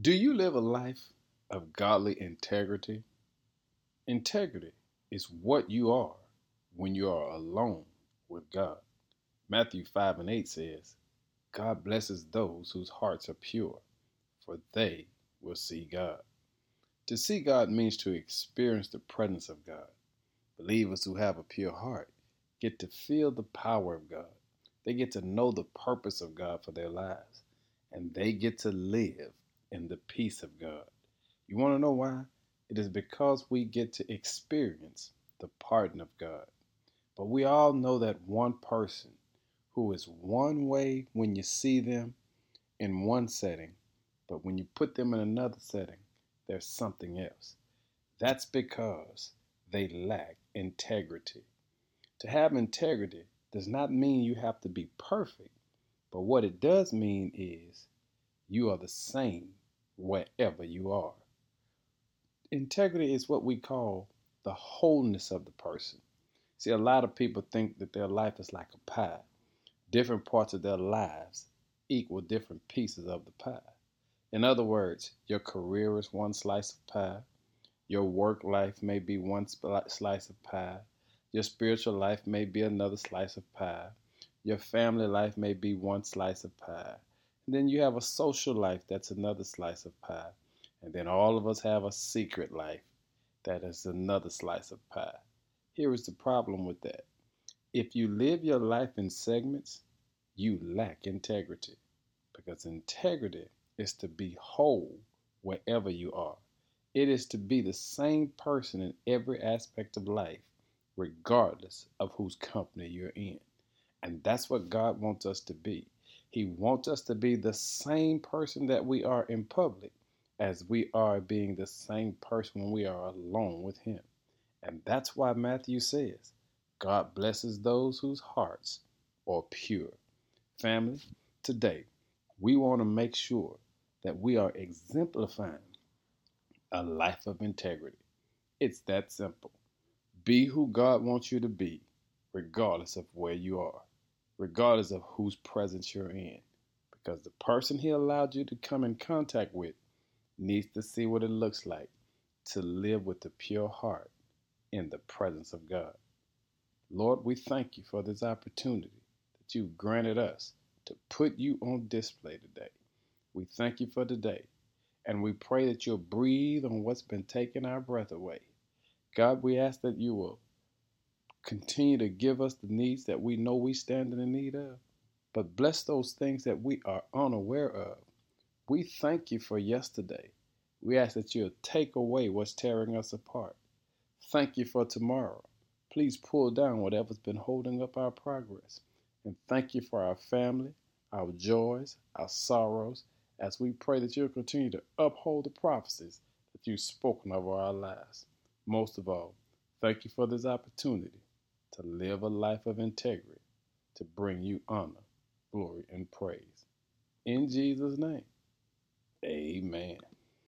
Do you live a life of godly integrity? Integrity is what you are when you are alone with God. Matthew 5 and 8 says, God blesses those whose hearts are pure, for they will see God. To see God means to experience the presence of God. Believers who have a pure heart get to feel the power of God. They get to know the purpose of God for their lives, and they get to live in the peace of God. You want to know why? It is because we get to experience the pardon of God. But we all know that one person who is one way when you see them in one setting, but when you put them in another setting, there's something else. That's because they lack integrity. To have integrity does not mean you have to be perfect, but what it does mean is you are the same wherever you are. Integrity is what we call the wholeness of the person. See, a lot of people think that their life is like a pie. Different parts of their lives equal different pieces of the pie. In other words, your career is one slice of pie. Your work life may be one slice of pie. Your spiritual life may be another slice of pie. Your family life may be one slice of pie. And then you have a social life that's another slice of pie. And then all of us have a secret life that is another slice of pie. Here is the problem with that. If you live your life in segments, you lack integrity. Because integrity is to be whole wherever you are. It is to be the same person in every aspect of life, regardless of whose company you're in. And that's what God wants us to be. He wants us to be the same person that we are in public as we are being the same person when we are alone with Him. And that's why Matthew says, God blesses those whose hearts are pure. Family, today we want to make sure that we are exemplifying a life of integrity. It's that simple. Be who God wants you to be, regardless of where you are regardless of whose presence you're in. Because the person he allowed you to come in contact with needs to see what it looks like to live with a pure heart in the presence of God. Lord, we thank you for this opportunity that you've granted us to put you on display today. We thank you for today, and we pray that you'll breathe on what's been taking our breath away. God, we ask that you will continue to give us the needs that we know we stand in need of, but bless those things that we are unaware of. We thank you for yesterday. We ask that you'll take away what's tearing us apart. Thank you for tomorrow. Please pull down whatever's been holding up our progress. And thank you for our family, our joys, our sorrows, as we pray that you'll continue to uphold the prophecies that you've spoken over our lives. Most of all, thank you for this opportunity to live a life of integrity, to bring you honor, glory, and praise. In Jesus' name, amen.